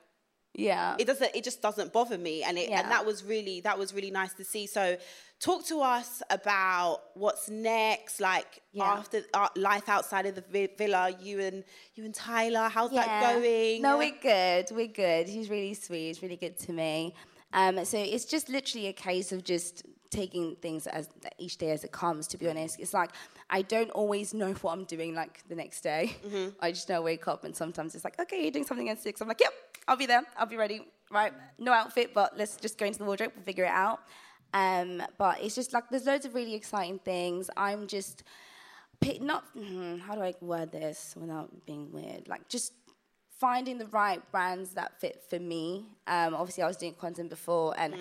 Yeah. it doesn't it just doesn't bother me and it Yeah. and that was really that was really nice to see so talk to us about what's next like Yeah. after uh, life outside of the vi- villa you and you and tyler how's that going No, we're good. We're good. He's really sweet. He's really good to me. Um, so it's just literally a case of just taking things as each day as it comes. To be honest, it's like I don't always know what I'm doing like the next day. Mm-hmm. I just know I wake up and sometimes it's like, okay, you're doing something at six. I'm like, yep, I'll be there. I'll be ready. Right, no outfit, but let's just go into the wardrobe and figure it out. Um, but it's just like there's loads of really exciting things. I'm just pick, not hmm, how do I word this without being weird? Like just finding the right brands that fit for me. Um, obviously, I was doing content before, and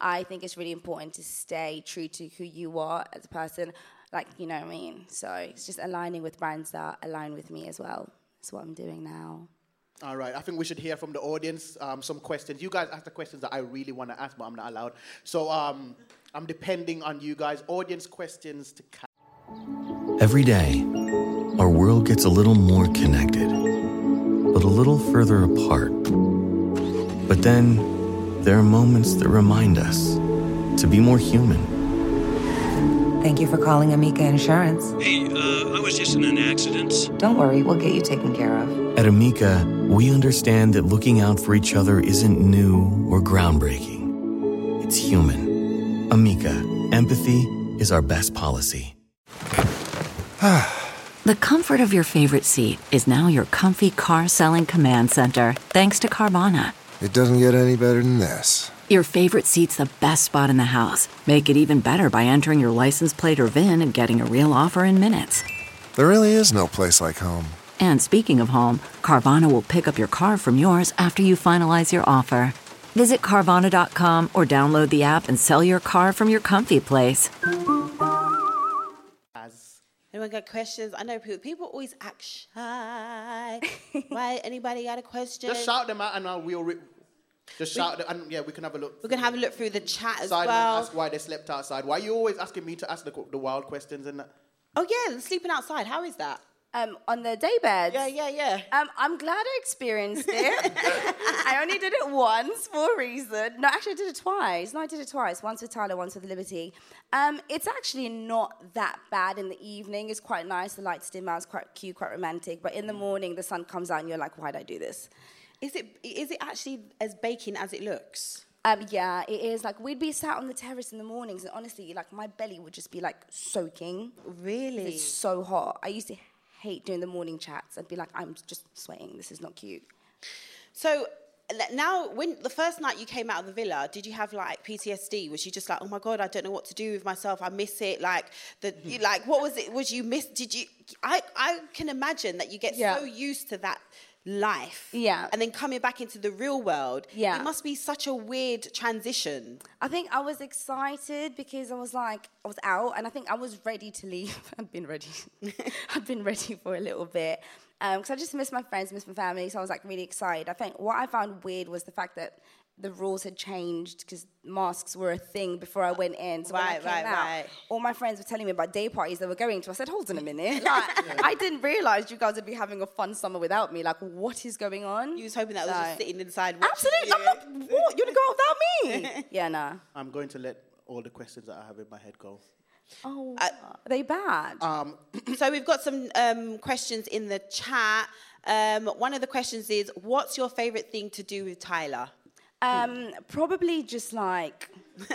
I think it's really important to stay true to who you are as a person. Like you know what I mean. So it's just aligning with brands that align with me as well. That's what I'm doing now. All right, I think we should hear from the audience um, some questions. You guys ask the questions that I really want to ask, but I'm not allowed. So um, I'm depending on you guys. Audience questions to. Ca- Every day, our world gets a little more connected, but a little further apart. But then, there are moments that remind us to be more human. Thank you for calling Amica Insurance. Hey, uh, I was just in an accident. Don't worry, we'll get you taken care of. At Amica, we understand that looking out for each other isn't new or groundbreaking. It's human. Amica, empathy is our best policy. The comfort of your favorite seat is now your comfy car selling command center, thanks to Carvana. It doesn't get any better than this. Your favorite seat's the best spot in the house. Make it even better by entering your license plate or VIN and getting a real offer in minutes. There really is no place like home. And speaking of home, Carvana will pick up your car from yours after you finalize your offer. Visit Carvana.com or download the app and sell your car from your comfy place. anyone got questions i know people, people always act shy why anybody got a question Just shout them out and uh, we'll. Re- just We- shout and yeah, we can have a look. We can have a look through the chat as Outside well and ask why they slept outside. Why are you always asking me to ask the, the wild questions and that? oh yeah sleeping outside how is that Um, on the day beds. Yeah, yeah, yeah. Um, I'm glad I experienced it. I only did it once for a reason. No, actually, I did it twice. No, I did it twice. Once with Tyler, once with Liberty. Um, it's actually not that bad in the evening. It's quite nice. The lights dim out. It's quite cute, quite romantic. But in the morning, the sun comes out, and you're like, why'd I do this? Is it is it actually as baking as it looks? Um, yeah, it is. Like we'd be sat on the terrace in the mornings, and honestly, like my belly would just be like soaking. Really? It's so hot. I used to hate doing the morning chats. I'd be like, I'm just sweating. This is not cute. So now, when the first night you came out of the villa, did you have like PTSD? Was you just like, oh my god, I don't know what to do with myself. I miss it. Like the you, like, what was it? Was you miss? Did you? I I can imagine that you get Yeah. so used to that life. Yeah. And then coming back into the real world. Yeah. It must be such a weird transition. I think I was excited because I was like, I was out, and I think I was ready to leave. I'd been ready. I'd been ready for a little bit um, because I just missed my friends, missed my family. So I was like really excited. I think what I found weird was the fact that the rules had changed because masks were a thing before I went in. So when I came right, out, right. all my friends were telling me about day parties they were going to. I said, hold on a minute. Like, I didn't realize you guys would be having a fun summer without me. Like, what is going on? You was hoping that was just sitting inside. Absolutely. I'm not, what? You want to go without me? yeah, nah. I'm going to let all the questions that I have in my head go. Oh, are they bad? Um, so we've got some um, questions in the chat. Um, one of the questions is, what's your favorite thing to do with Tyler? Um, probably just like.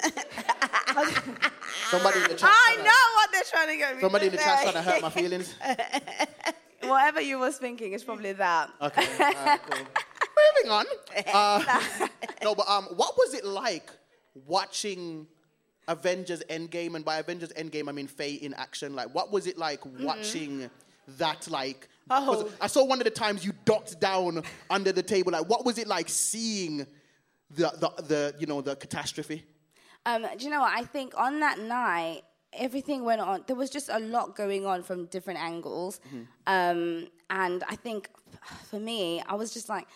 Somebody in the chat. I know what they're trying to get me. Somebody in the chat trying to hurt my feelings. Whatever you was thinking is probably that. Okay. alright, cool. Moving on. Uh, no, but um, what was it like watching Avengers Endgame? And by Avengers Endgame, I mean Faye in action. Like, what was it like watching that? Like, Oh. I saw one of the times you ducked down under the table. Like, what was it like seeing the the, the you know the catastrophe? Um, do you know what? I think on that night, everything went on. There was just a lot going on from different angles. Um, and I think for me, I was just like,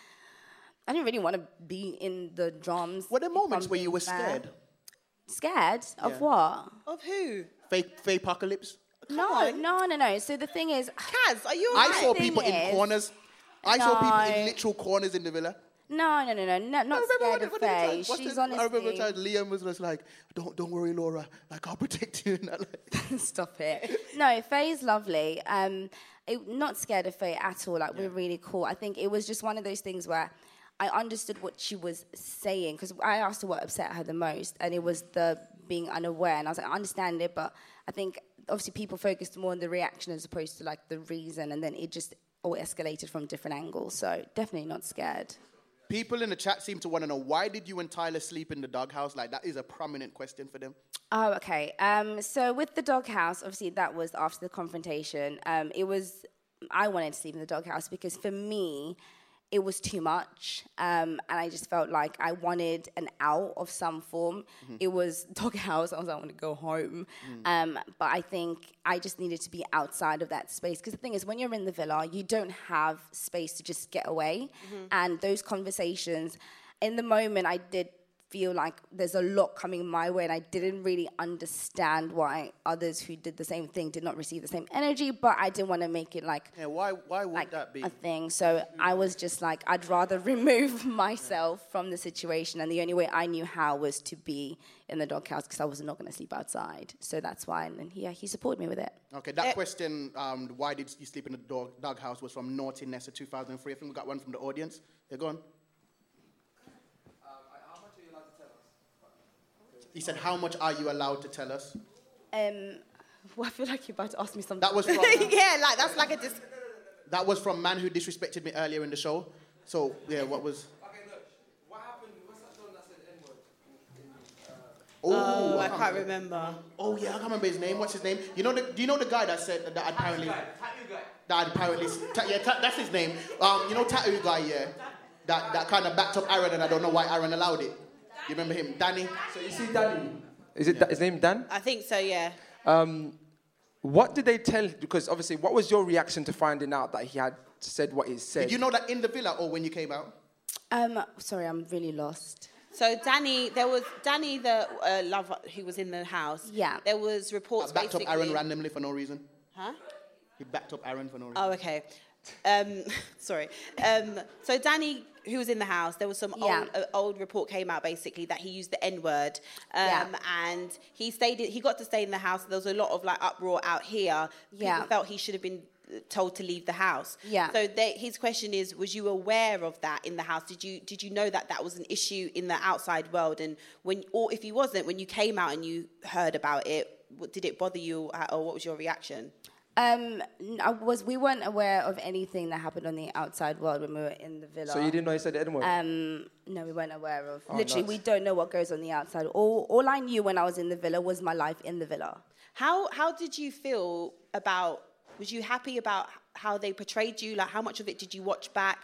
I didn't really want to be in the drums. What there moments if where you were fair. scared? Scared of Yeah. what? Of who? Fake, Faye apocalypse. No, no, no, no. So the thing is, Kaz, are you? I alright? saw Thing people in corners. I saw people in literal corners in the villa. No, no, no, no, no not scared of Faye. he say? What's She's the- I remember honestly. time Liam was just like, "Don't, don't worry, Laura. Like, I'll protect you." And that, like, Stop it. No, Faye's lovely. Um, it, not scared of Faye at all. Like we're really cool. I think it was just one of those things where I understood what she was saying because I asked her what upset her the most, and it was the being unaware. And I was like, I understand it, but I think obviously people focused more on the reaction as opposed to like the reason, and then it just all escalated from different angles. So definitely not scared. People in the chat seem to want to know why did you and Tyler sleep in the doghouse? Like, that is a prominent question for them. Oh, okay. Um, so with the doghouse, obviously that was after the confrontation. Um, it was I wanted to sleep in the doghouse because for me, it was too much, um, and I just felt like I wanted an out of some form. It was doghouse. I was like, I want to go home, um, but I think I just needed to be outside of that space because the thing is, when you're in the villa, you don't have space to just get away, and those conversations. In the moment, I did feel like there's a lot coming my way and I didn't really understand why others who did the same thing did not receive the same energy, but I didn't want to make it like Yeah, why, why would that be? a thing. So I was just like, I'd rather remove myself from the situation. And the only way I knew how was to be in the doghouse because I was not going to sleep outside. So that's why. And then, yeah, he supported me with it. Okay, that question, um, why did you sleep in the dog, doghouse, was from Naughty Nessa 2003. I think we got one from the audience. Yeah, go He said, How much are you allowed to tell us? Um, well, I feel like you're about to ask me something. That was from, yeah, like that's like a dis- that was from Man Who Disrespected Me earlier in the show. So, yeah, what was. Okay, look. What happened? What's that song that said N-word? In, in, uh... Oh, I can't can't remember. Oh yeah, I can't remember his name. What's his name? You know the? Do you know the guy that said that apparently? Tattoo guy. That apparently, ta- yeah, ta- that's his name. Um, you know tattoo guy, yeah. That that kind of backed up Aaron, and I don't know why Aaron allowed it. You remember him, Danny? So you see Danny? Is it his name Dan? I think so. Yeah. Um, what did they tell? Because obviously, what was your reaction to finding out that he had said what he said? Did you know that in the villa or when you came out? Um, sorry, I'm really lost. So Danny, there was Danny, the uh, lover who was in the house. Yeah. There was reports I backed basically. up Aaron randomly for no reason. Huh? He backed up Aaron for no reason. Oh, okay. Um, sorry. Um, so Danny, who was in the house, there was some Yeah. old, uh, old report came out basically that he used the N word, um, Yeah. and he stayed. He got to stay in the house. There was a lot of like uproar out here. People Yeah. felt he should have been told to leave the house. Yeah. So they, his question is: Was you aware of that in the house? Did you did you know that that was an issue in the outside world? And when, or if you wasn't, when you came out and you heard about it, what, did it bother you, uh, or what was your reaction? Um, n- I was we weren't aware of anything that happened on the outside world when we were in the villa. So you didn't know he said it anyway? Um, no, we weren't aware of. Oh, Literally, nuts. we don't know what goes on the outside. All all I knew when I was in the villa was my life in the villa. How how did you feel about? Was you happy about how they portrayed you? Like, how much of it did you watch back?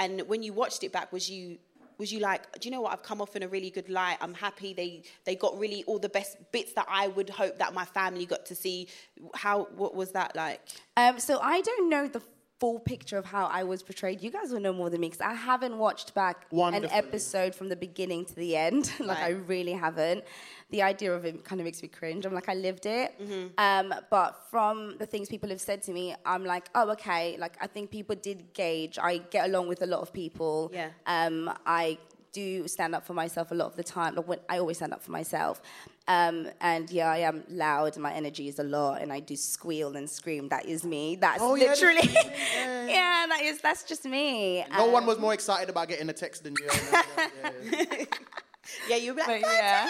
And when you watched it back, was you was you like, do you know what? I've come off in a really good light. I'm happy. They they got really all the best bits that I would hope that my family got to see. How what was that like? Um, so I don't know the full picture of how I was portrayed. You guys will know more than me because I haven't watched back an episode from the beginning to the end. like I really haven't. The idea of it kind of makes me cringe. I'm like I lived it. Um, but from the things people have said to me, I'm like, oh okay. Like I think people did gauge. I get along with a lot of people. Yeah. Um, I do stand up for myself a lot of the time. Like when I always stand up for myself. Um, and yeah, I am loud. My energy is a lot, and I do squeal and scream. That is me. That's Oh, yeah, literally. that's- yeah, that is. That's just me. No Um, one was more excited about getting a text than you. Yeah, you were like, But yeah.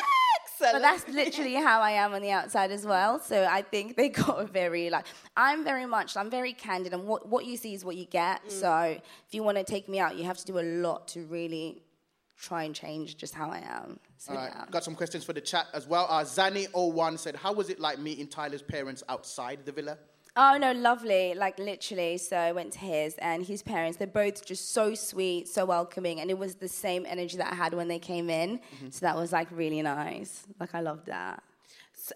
But that's literally how I am on the outside as well. So I think they got a very like I'm very much I'm very candid and what what you see is what you get. Mm. So if you want to take me out, you have to do a lot to really try and change just how I am. So All right, yeah. got some questions for the chat as well. Uh, Zani01 said, How was it like meeting Tyler's parents outside the villa? Oh no, lovely! Like literally. So I went to his and his parents. They're both just so sweet, so welcoming, and it was the same energy that I had when they came in. Mm-hmm. So that was like really nice. Like I loved that.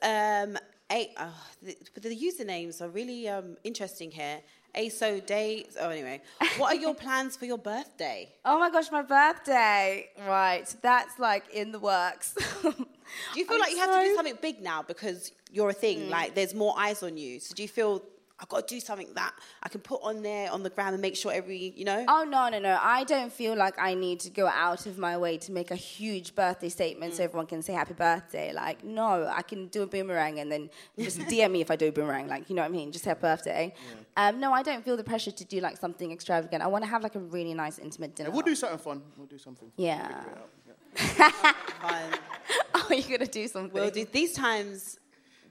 Um, a, oh, the, the usernames are really um, interesting here. ASO Day. Oh, anyway, what are your plans for your birthday? Oh my gosh, my birthday! Right, that's like in the works. Do you feel I'm like you have to do something big now because you're a thing? Mm. Like there's more eyes on you. So do you feel I've got to do something that I can put on there on the gram and make sure every you know? Oh no, no, no! I don't feel like I need to go out of my way to make a huge birthday statement Mm. so everyone can say happy birthday. Like, no, I can do a boomerang and then just DM me if I do a boomerang. Like, you know what I mean? Just say happy birthday. Um, no, I don't feel the pressure to do like something extravagant. I want to have like a really nice intimate dinner. Yeah, we'll do something fun. We'll do something. Yeah. Fine. oh, you're gonna do something. We'll do these times.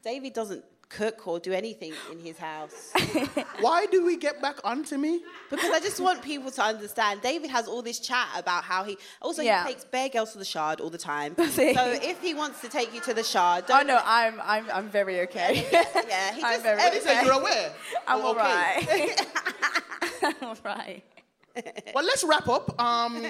David doesn't cook or do anything in his house. Why do we get back onto me? Because I just want people to understand. David has all this chat about how he also Yeah. he takes bear girls to the shard all the time. So if he wants to take you to the shard, Oh don't no, I'm I'm I'm very okay. yeah, he I'm just very He said okay. you're aware. I'm Oh, okay. alright. I'm alright. Well, let's wrap up. Um,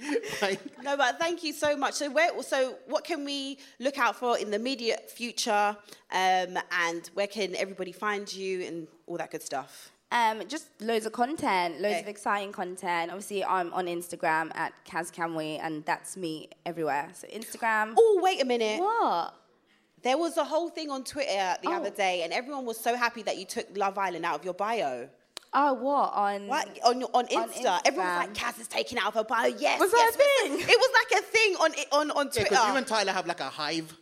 right. No, but thank you so much. So, where, so what can we look out for in the immediate future, um, and where can everybody find you and all that good stuff? Um, just loads of content, loads Okay. of exciting content. Obviously, I'm on Instagram at Kaz Kamwi, and that's me everywhere. So Instagram. Oh, wait a minute. What? There was a whole thing on Twitter the Oh. other day, and everyone was so happy that you took Love Island out of your bio. Oh, what on? What on your- on Insta? Everyone was like, Instagram. "Kaz is taking out of her bio." Yes, Was that yes, a yes. thing? It was like a thing on on on Yeah, Twitter. because you and Tyler have like a hive.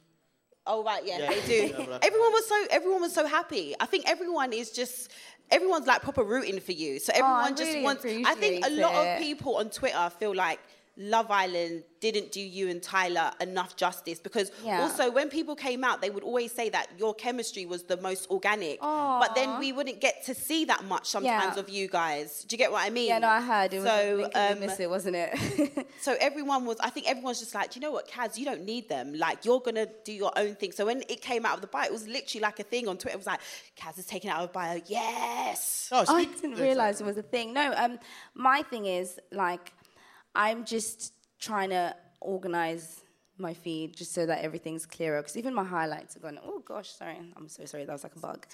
Oh right, yeah, Yeah. they do. Yeah, but- everyone was so everyone was so happy. I think everyone is just everyone's like proper rooting for you. So Oh, everyone just really wants. I think a lot it. of people on Twitter feel like Love Island didn't do you and Tyler enough justice because Yeah. also when people came out, they would always say that your chemistry was the most organic. But then we wouldn't get to see that much sometimes Yeah. of you guys. Do you get what I mean? Yeah, no, I heard it was. So, So, um, miss it, wasn't it? so everyone was, I think everyone's just like, do you know what, Kaz, you don't need them. Like, you're going to do your own thing. So when it came out of the bio, it was literally like a thing on Twitter. It was like, Kaz is taken out of bio. Yes. Oh, I didn't realize it was a thing. No, um, my thing is like, I'm just trying to organize my feed just so that everything's clearer. Because even my highlights are going. Oh gosh, sorry, I'm so sorry. That was like a bug.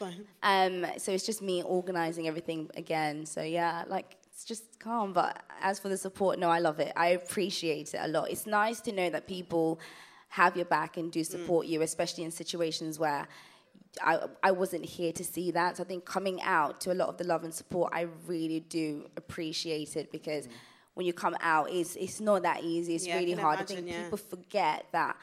Um, so it's just me organizing everything again. So yeah, like it's just calm. But as for the support, no, I love it. I appreciate it a lot. It's nice to know that people have your back and do support you, especially in situations where I, I wasn't here to see that. So I think coming out to a lot of the love and support, I really do appreciate it because when you come out, it's it's not that easy. It's Yeah, really hard. I think yeah. people forget that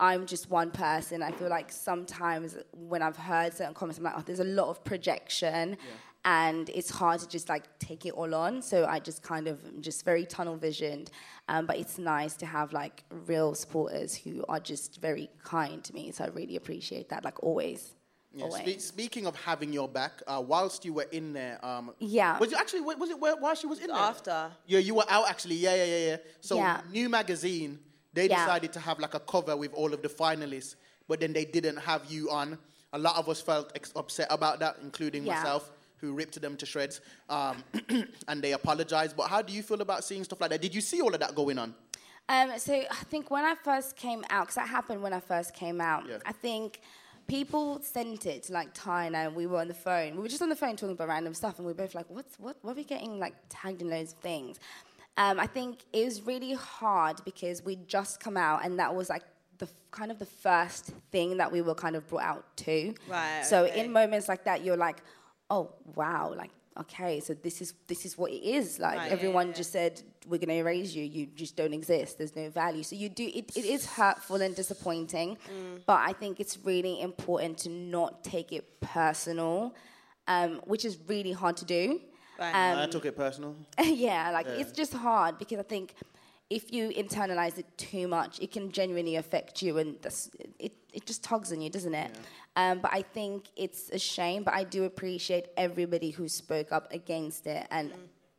I'm just one person. I feel like sometimes when I've heard certain comments, I'm like, oh, there's a lot of projection. And it's hard to just like take it all on. So I just kind of just very tunnel visioned. Um, but it's nice to have like real supporters who are just very kind to me. So I really appreciate that, like always. Yeah, always. spe- speaking of having your back, uh, whilst you were in there, um, Yeah. was it actually was it where, while she was in there? After. Yeah, you were out actually. Yeah, yeah, yeah, yeah. So Yeah. New Magazine, they Yeah. decided to have like a cover with all of the finalists, but then they didn't have you on. A lot of us felt ex- upset about that, including Yeah. myself, who ripped them to shreds, um, and they apologized. But how do you feel about seeing stuff like that? Did you see all of that going on? Um, so I think when I first came out, because that happened when I first came out, Yeah. I think people sent it to like Ty and I, and we were on the phone. We were just on the phone talking about random stuff, and we were both like, "What's what? What are we getting like tagged in loads of things?" Um, I think it was really hard because we'd just come out, and that was like the f- kind of the first thing that we were kind of brought out to. Right, So okay. in moments like that, you're like, "Oh wow!" Like. Okay, so this is this is what it is. Like Right, yeah, everyone just said, we're gonna erase you. You just don't exist. There's no value. So you do. It, it is hurtful and disappointing, Mm. but I think it's really important to not take it personal, um, which is really hard to do. I Um, took it personal. yeah, like Yeah. it's just hard because I think if you internalize it too much, it can genuinely affect you, and that's, it it just tugs on you, doesn't it? Um, but I think it's a shame. But I do appreciate everybody who spoke up against it, and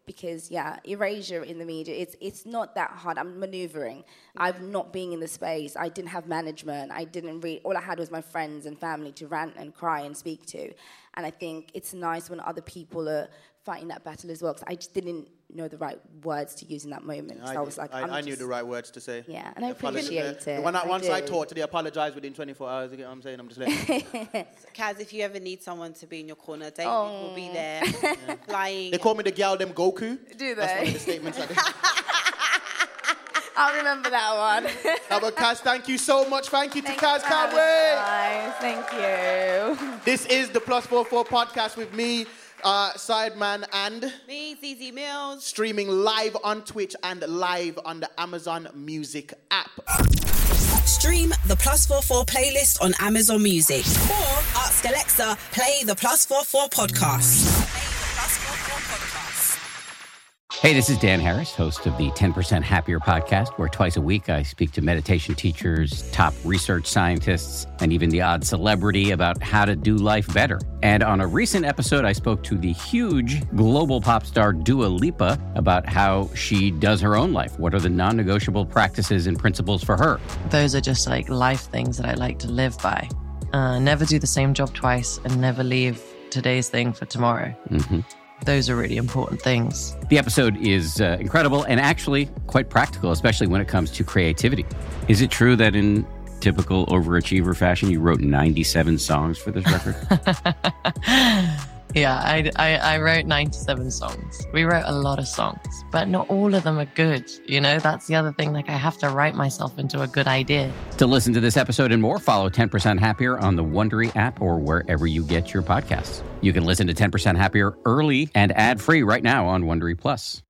because yeah, erasure in the media, it's it's not that hard. I'm maneuvering. I'm not being in the space. I didn't have management. I didn't read. All I had was my friends and family to rant and cry and speak to, and I think it's nice when other people are fighting that battle as well. Because I just didn't know the right words to use in that moment. So I, was like, I, I'm I knew just- the right words to say. Yeah, and I Apologize. appreciate The it. When I, I once I do. taught, they apologized within 24 hours. You get what I'm saying? I'm just letting. Kaz, if you ever need someone to be in your corner, David Oh. will be there, flying. they call me the gal them Goku. Do they? That's one they? of the statements I did. I'll remember that one. Now, but Kaz, thank you so much. Thank you to Thanks Kaz for having Kamwi. me. Thank you. This is the Plus 44 podcast with me, uh, Sideman, and Me, Zeze Millz. streaming live on Twitch and live on the Amazon Music app. Stream the Plus Four 44 playlist on Amazon Music or ask Alexa, play the Plus Four 44 podcast. Hey, this is Dan Harris, host of the 10% Happier podcast, where twice a week I speak to meditation teachers, top research scientists, and even the odd celebrity about how to do life better. And on a recent episode, I spoke to the huge global pop star Dua Lipa about how she does her own life. What are the non negotiable practices and principles for her? Those are just like life things that I like to live by. Uh, never do the same job twice and never leave today's thing for tomorrow. hmm Those are really important things. The episode is uh, incredible and actually quite practical, especially when it comes to creativity. Is it true that in typical overachiever fashion, you wrote 97 songs for this record? Yeah, I, I, I wrote 97 songs. We wrote a lot of songs, but not all of them are good. You know, that's the other thing. Like, I have to write myself into a good idea. to listen to this episode and more, follow 10% Happier on the Wondery app or wherever you get your podcasts. You can listen to 10% Happier early and ad free right now on Wondery Plus.